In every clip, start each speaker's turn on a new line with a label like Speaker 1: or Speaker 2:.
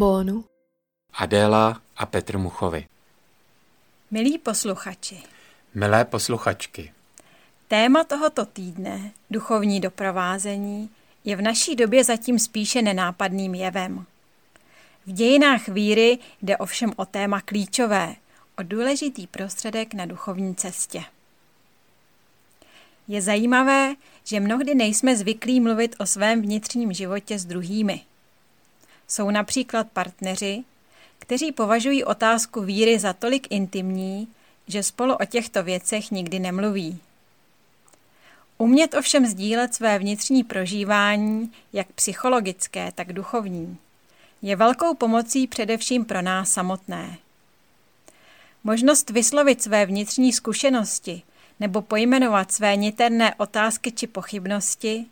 Speaker 1: Ivo Ambonu,
Speaker 2: Adéla a Petr Muchovi.
Speaker 3: Milí posluchači,
Speaker 2: Milé posluchačky,
Speaker 3: téma tohoto týdne, duchovní doprovázení, je v naší době zatím spíše nenápadným jevem. V dějinách víry jde ovšem o téma klíčové, o důležitý prostředek na duchovní cestě. Je zajímavé, že mnohdy nejsme zvyklí mluvit o svém vnitřním životě s druhými. Jsou například partneři, kteří považují otázku víry za tolik intimní, že spolu o těchto věcech nikdy nemluví. Umět ovšem sdílet své vnitřní prožívání, jak psychologické, tak duchovní, je velkou pomocí především pro nás samotné. Možnost vyslovit své vnitřní zkušenosti nebo pojmenovat své niterné otázky či pochybnosti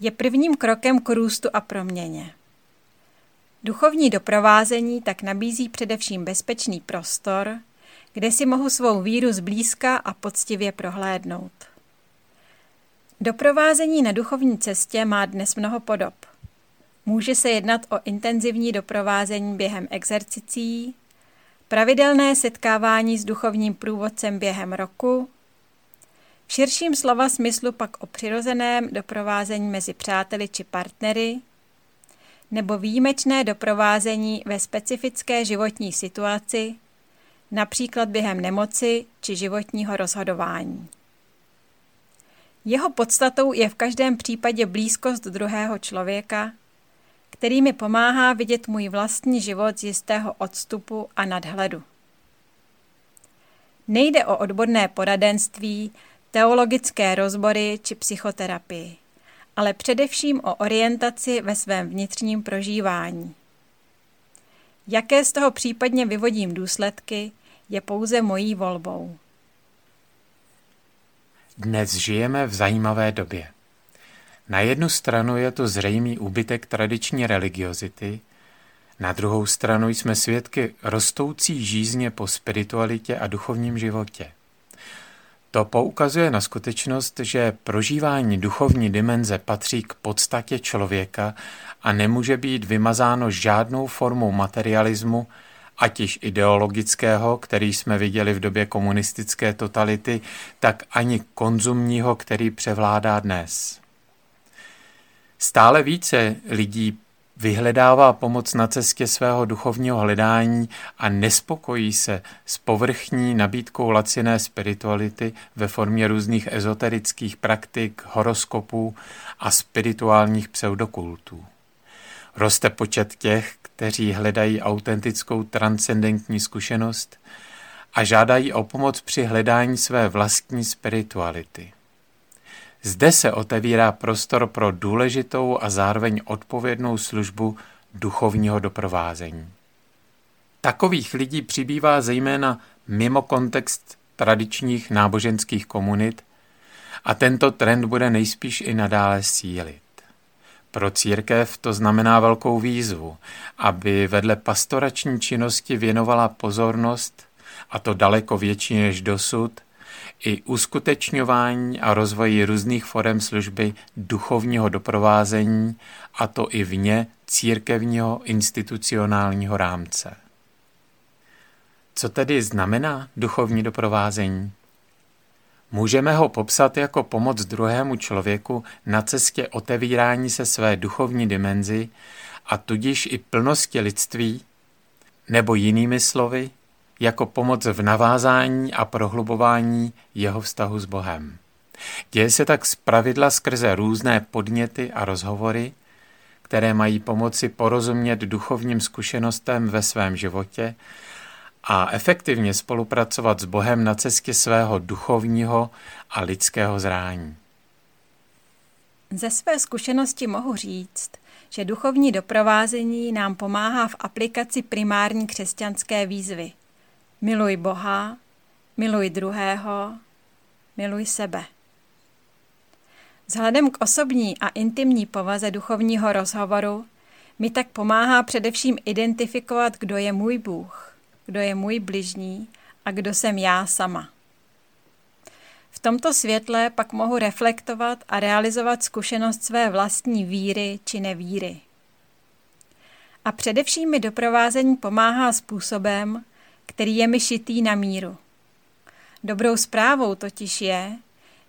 Speaker 3: je prvním krokem k růstu a proměně. Duchovní doprovázení tak nabízí především bezpečný prostor, kde si mohu svou víru zblízka a poctivě prohlédnout. Doprovázení na duchovní cestě má dnes mnoho podob. Může se jednat o intenzivní doprovázení během exercicí, pravidelné setkávání s duchovním průvodcem během roku, v širším slova smyslu pak o přirozeném doprovázení mezi přáteli či partnery, nebo výjimečné doprovázení ve specifické životní situaci, například během nemoci či životního rozhodování. Jeho podstatou je v každém případě blízkost druhého člověka, který mi pomáhá vidět můj vlastní život z jistého odstupu a nadhledu. Nejde o odborné poradenství, teologické rozbory či psychoterapii ale především o orientaci ve svém vnitřním prožívání. Jaké z toho případně vyvodím důsledky, je pouze mojí volbou.
Speaker 2: dnes žijeme v zajímavé době. Na jednu stranu je to zřejmý úbytek tradiční religiozity, na druhou stranu jsme svědky rostoucí žízně po spiritualitě a duchovním životě. To poukazuje na skutečnost, že prožívání duchovní dimenze patří k podstatě člověka a nemůže být vymazáno žádnou formou materialismu, ať již ideologického, který jsme viděli v době komunistické totality, tak ani konzumního, který převládá dnes. Stále více lidí vyhledává pomoc na cestě svého duchovního hledání a nespokojí se s povrchní nabídkou laciné spirituality ve formě různých ezoterických praktik, horoskopů a spirituálních pseudokultů. Roste počet těch, kteří hledají autentickou transcendentní zkušenost a žádají o pomoc při hledání své vlastní spirituality. Zde se otevírá prostor pro důležitou a zároveň odpovědnou službu duchovního doprovázení. Takových lidí přibývá zejména mimo kontext tradičních náboženských komunit a tento trend bude nejspíš i nadále sílit. Pro církev to znamená velkou výzvu, aby vedle pastorační činnosti věnovala pozornost, a to daleko větší než dosud, i uskutečňování a rozvoji různých forem služby duchovního doprovázení, a to i vně církevního institucionálního rámce. Co tedy znamená duchovní doprovázení? Můžeme ho popsat jako pomoc druhému člověku na cestě otevírání se své duchovní dimenzi a tudíž i plnosti lidství, nebo jinými slovy, jako pomoc v navázání a prohlubování jeho vztahu s Bohem. Děje se tak zpravidla skrze různé podněty a rozhovory, které mají pomoci porozumět duchovním zkušenostem ve svém životě a efektivně spolupracovat s Bohem na cestě svého duchovního a lidského zrání.
Speaker 3: Ze své zkušenosti mohu říct, že duchovní doprovázení nám pomáhá v aplikaci primární křesťanské výzvy – Miluj Boha, miluj druhého, miluj sebe. Vzhledem k osobní a intimní povaze duchovního rozhovoru mi tak pomáhá především identifikovat, kdo je můj Bůh, kdo je můj bližní a kdo jsem já sama. V tomto světle pak mohu reflektovat a realizovat zkušenost své vlastní víry či nevíry. A především mi doprovázení pomáhá způsobem, který je mi šitý na míru. Dobrou zprávou totiž je,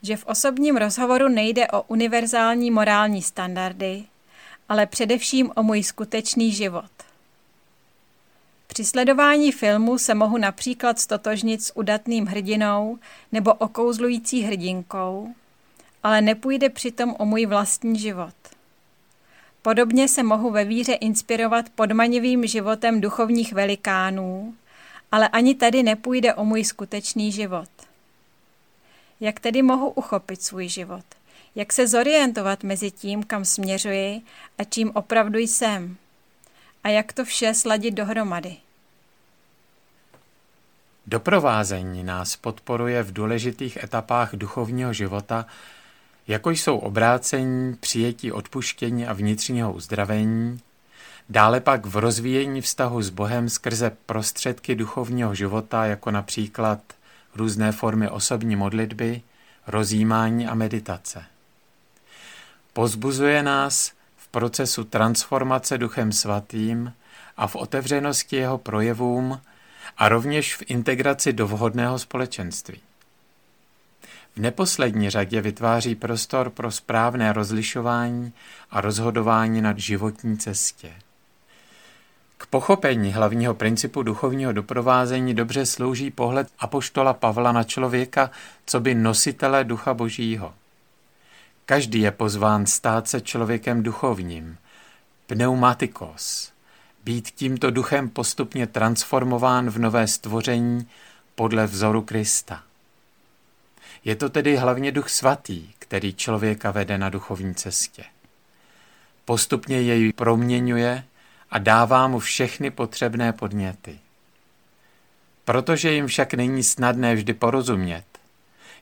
Speaker 3: že v osobním rozhovoru nejde o univerzální morální standardy, ale především o můj skutečný život. Při sledování filmu se mohu například stotožnit s udatným hrdinou nebo okouzlující hrdinkou, ale nepůjde přitom o můj vlastní život. Podobně se mohu ve víře inspirovat podmanivým životem duchovních velikánů, ale ani tady nepůjde o můj skutečný život. Jak tedy mohu uchopit svůj život? Jak se zorientovat mezi tím, kam směřuji a čím opravdu jsem? A jak to vše sladit dohromady?
Speaker 2: Doprovázení nás podporuje v důležitých etapách duchovního života, jako jsou obrácení, přijetí odpuštění a vnitřního uzdravení, dále pak v rozvíjení vztahu s Bohem skrze prostředky duchovního života, jako například různé formy osobní modlitby, rozjímání a meditace. Pozbuzuje nás v procesu transformace Duchem Svatým a v otevřenosti jeho projevům a rovněž v integraci do vhodného společenství. V neposlední řadě vytváří prostor pro správné rozlišování a rozhodování nad životní cestě. Pochopení hlavního principu duchovního doprovázení dobře slouží pohled apoštola Pavla na člověka, co by nositele ducha božího. Každý je pozván stát se člověkem duchovním, pneumatikos, být tímto duchem postupně transformován v nové stvoření podle vzoru Krista. Je to tedy hlavně duch svatý, který člověka vede na duchovní cestě. Postupně jej proměňuje a dává mu všechny potřebné podněty. Protože jim však není snadné vždy porozumět,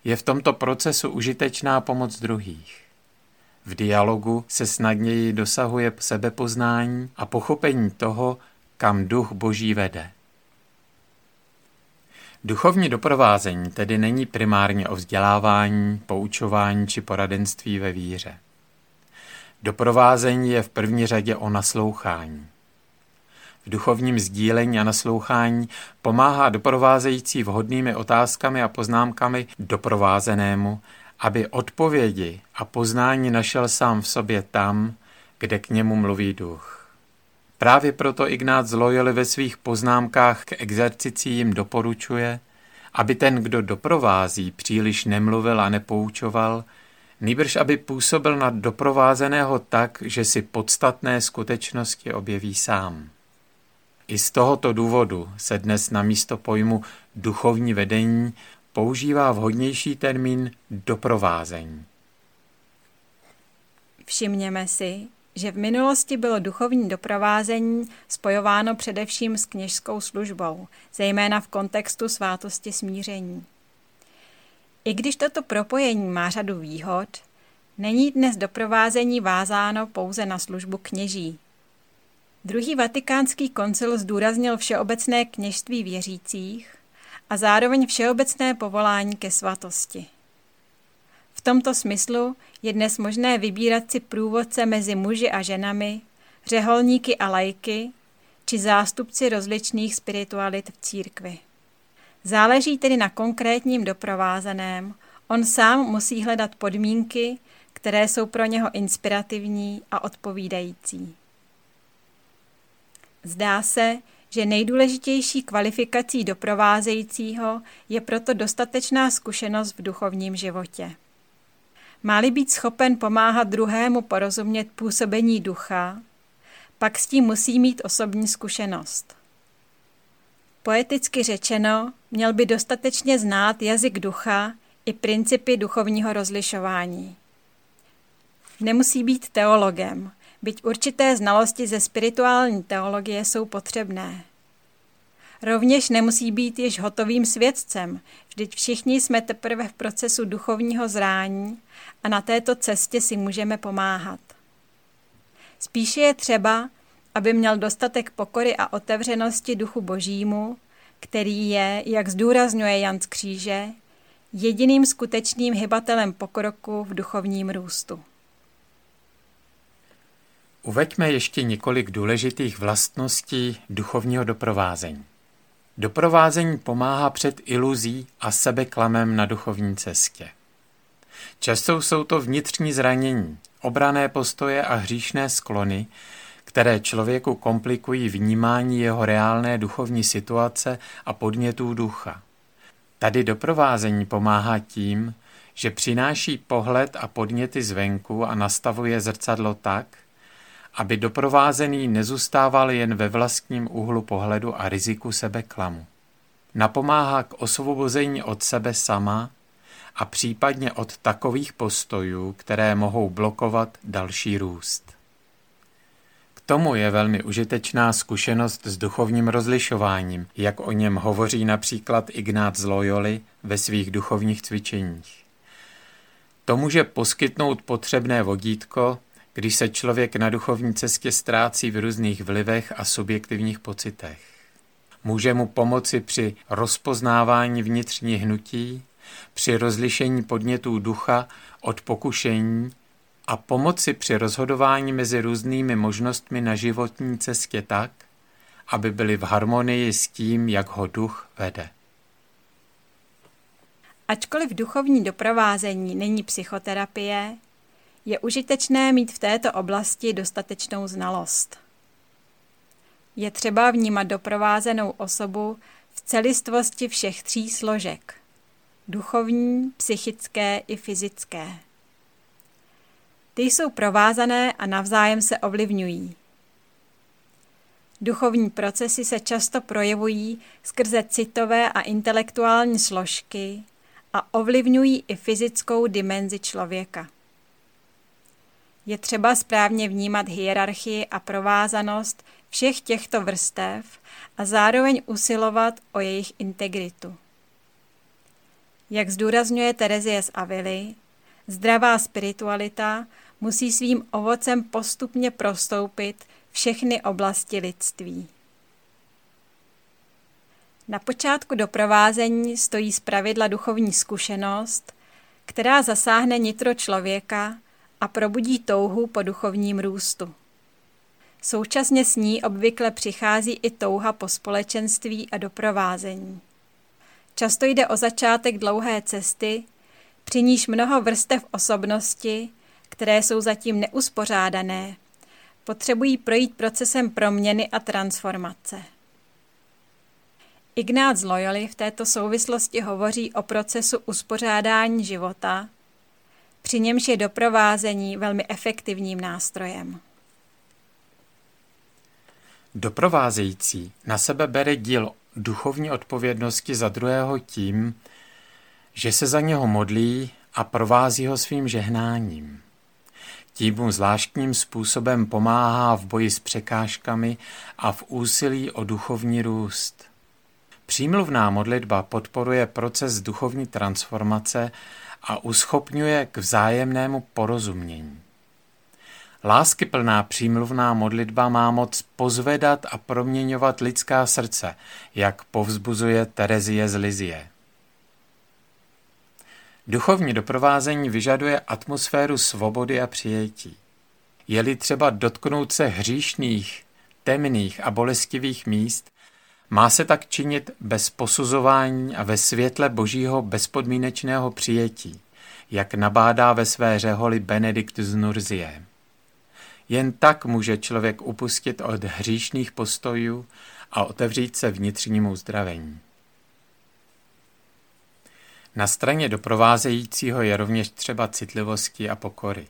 Speaker 2: je v tomto procesu užitečná pomoc druhých. V dialogu se snadněji dosahuje sebepoznání a pochopení toho, kam duch boží vede. Duchovní doprovázení tedy není primárně o vzdělávání, poučování či poradenství ve víře. Doprovázení je v první řadě o naslouchání. V duchovním sdílení a naslouchání pomáhá doprovázející vhodnými otázkami a poznámkami doprovázenému, aby odpovědi a poznání našel sám v sobě tam, kde k němu mluví duch. Právě proto Ignác Loyoli ve svých poznámkách k exercicím doporučuje, aby ten, kdo doprovází, příliš nemluvil a nepoučoval, nýbrž aby působil na doprovázeného tak, že si podstatné skutečnosti objeví sám. I z tohoto důvodu se dnes na místo pojmu duchovní vedení používá vhodnější termín doprovázení.
Speaker 3: Všimněme si, že v minulosti bylo duchovní doprovázení spojováno především s kněžskou službou, zejména v kontextu svátosti smíření. I když toto propojení má řadu výhod, není dnes doprovázení vázáno pouze na službu kněží. Druhý vatikánský koncil zdůraznil všeobecné kněžství věřících a zároveň všeobecné povolání ke svatosti. V tomto smyslu je dnes možné vybírat si průvodce mezi muži a ženami, řeholníky a lajky, či zástupci rozličných spiritualit v církvi. Záleží tedy na konkrétním doprovázeném, on sám musí hledat podmínky, které jsou pro něho inspirativní a odpovídající. Zdá se, že nejdůležitější kvalifikací doprovázejícího je proto dostatečná zkušenost v duchovním životě. Máli být schopen pomáhat druhému porozumět působení ducha, pak s tím musí mít osobní zkušenost. Poeticky řečeno, měl by dostatečně znát jazyk ducha i principy duchovního rozlišování. Nemusí být teologem, byť určité znalosti ze spirituální teologie jsou potřebné. Rovněž nemusí být již hotovým svědcem, vždyť všichni jsme teprve v procesu duchovního zrání a na této cestě si můžeme pomáhat. Spíše je třeba, aby měl dostatek pokory a otevřenosti duchu božímu, který je, jak zdůrazňuje Jan z kříže, jediným skutečným hybatelem pokroku v duchovním růstu.
Speaker 2: Uveďme ještě několik důležitých vlastností duchovního doprovázení. Doprovázení pomáhá před iluzí a sebeklamem na duchovní cestě. Často jsou to vnitřní zranění, obrané postoje a hříšné sklony, které člověku komplikují vnímání jeho reálné duchovní situace a podnětů ducha. Tady doprovázení pomáhá tím, že přináší pohled a podněty zvenku a nastavuje zrcadlo tak, aby doprovázený nezůstával jen ve vlastním úhlu pohledu a riziku sebeklamu. Napomáhá k osvobození od sebe sama a případně od takových postojů, které mohou blokovat další růst. K tomu je velmi užitečná zkušenost s duchovním rozlišováním, jak o něm hovoří například Ignác z Loyoli ve svých duchovních cvičeních. To může poskytnout potřebné vodítko, když se člověk na duchovní cestě ztrácí v různých vlivech a subjektivních pocitech. Může mu pomoci při rozpoznávání vnitřní hnutí, při rozlišení podnětů ducha od pokušení a pomoci při rozhodování mezi různými možnostmi na životní cestě tak, aby byly v harmonii s tím, jak ho duch vede.
Speaker 3: Ačkoliv duchovní doprovázení není psychoterapie, je užitečné mít v této oblasti dostatečnou znalost. Je třeba vnímat doprovázenou osobu v celistvosti všech tří složek duchovní, psychické i fyzické. Ty jsou provázané a navzájem se ovlivňují. Duchovní procesy se často projevují skrze citové a intelektuální složky a ovlivňují i fyzickou dimenzi člověka. Je třeba správně vnímat hierarchii a provázanost všech těchto vrstev a zároveň usilovat o jejich integritu. Jak zdůrazňuje Terezie z Avily, zdravá spiritualita musí svým ovocem postupně prostoupit všechny oblasti lidství. Na počátku doprovázení stojí zpravidla duchovní zkušenost, která zasáhne nitro člověka a probudí touhu po duchovním růstu. Současně s ní obvykle přichází i touha po společenství a doprovázení. Často jde o začátek dlouhé cesty, při níž mnoho vrstev osobnosti, které jsou zatím neuspořádané, potřebují projít procesem proměny a transformace. Ignác Loyoli v této souvislosti hovoří o procesu uspořádání života, při němž je doprovázení velmi efektivním nástrojem.
Speaker 2: Doprovázející na sebe bere díl duchovní odpovědnosti za druhého tím, že se za něho modlí a provází ho svým žehnáním. Tím mu zvláštním způsobem pomáhá v boji s překážkami a v úsilí o duchovní růst. Přímluvná modlitba podporuje proces duchovní transformace a uschopňuje k vzájemnému porozumění. Láskyplná přímluvná modlitba má moc pozvedat a proměňovat lidská srdce, jak povzbuzuje Terezie z Lizie. Duchovní doprovázení vyžaduje atmosféru svobody a přijetí. Je-li třeba dotknout se hříšných, temných a bolestivých míst, má se tak činit bez posuzování a ve světle božího bezpodmínečného přijetí, jak nabádá ve své řeholi Benedikt z Nurzie. Jen tak může člověk upustit od hříšných postojů a otevřít se vnitřnímu uzdravení. Na straně doprovázejícího je rovněž třeba citlivosti a pokory.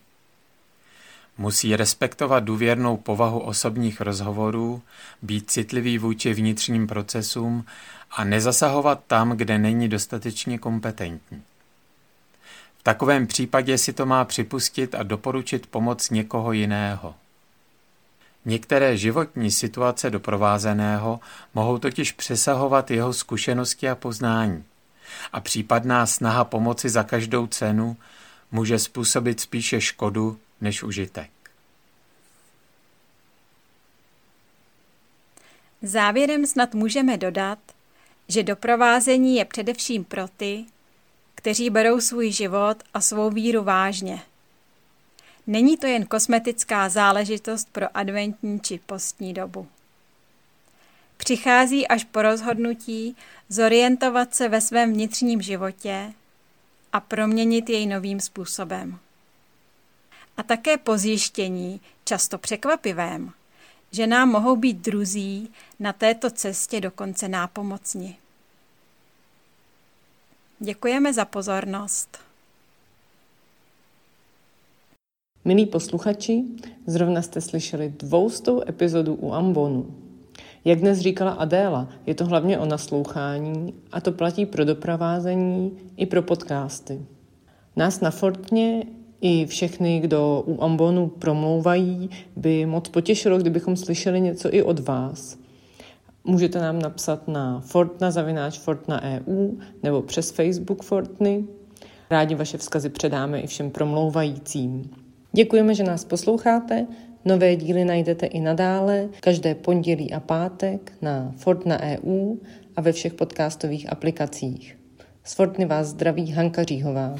Speaker 2: Musí respektovat důvěrnou povahu osobních rozhovorů, být citlivý vůči vnitřním procesům a nezasahovat tam, kde není dostatečně kompetentní. V takovém případě si to má připustit a doporučit pomoc někoho jiného. Některé životní situace doprovázeného mohou totiž přesahovat jeho zkušenosti a poznání a případná snaha pomoci za každou cenu může způsobit spíše škodu než užitek.
Speaker 3: Závěrem snad můžeme dodat, že doprovázení je především pro ty, kteří berou svůj život a svou víru vážně. Není to jen kosmetická záležitost pro adventní či postní dobu. Přichází až po rozhodnutí zorientovat se ve svém vnitřním životě a proměnit jej novým způsobem. A také po zjištění, často překvapivém, že nám mohou být druzí na této cestě dokonce nápomocni. Děkujeme za pozornost.
Speaker 1: Milí posluchači, zrovna jste slyšeli dvoustou epizodu u Ambonu. Jak dnes říkala Adéla, je to hlavně o naslouchání a to platí pro doprovázení i pro podcasty. Nás na Fortně i všechny, kdo u Ambonu promlouvají, by moc potěšilo, kdybychom slyšeli něco i od vás. Můžete nám napsat na fortna zavináč fortna EU nebo přes Facebook Fortny. Rádi vaše vzkazy předáme i všem promlouvajícím. Děkujeme, že nás posloucháte. Nové díly najdete i nadále každé pondělí a pátek na Fortna EU a ve všech podcastových aplikacích. Z Fortny vás zdraví Hanka Říhová.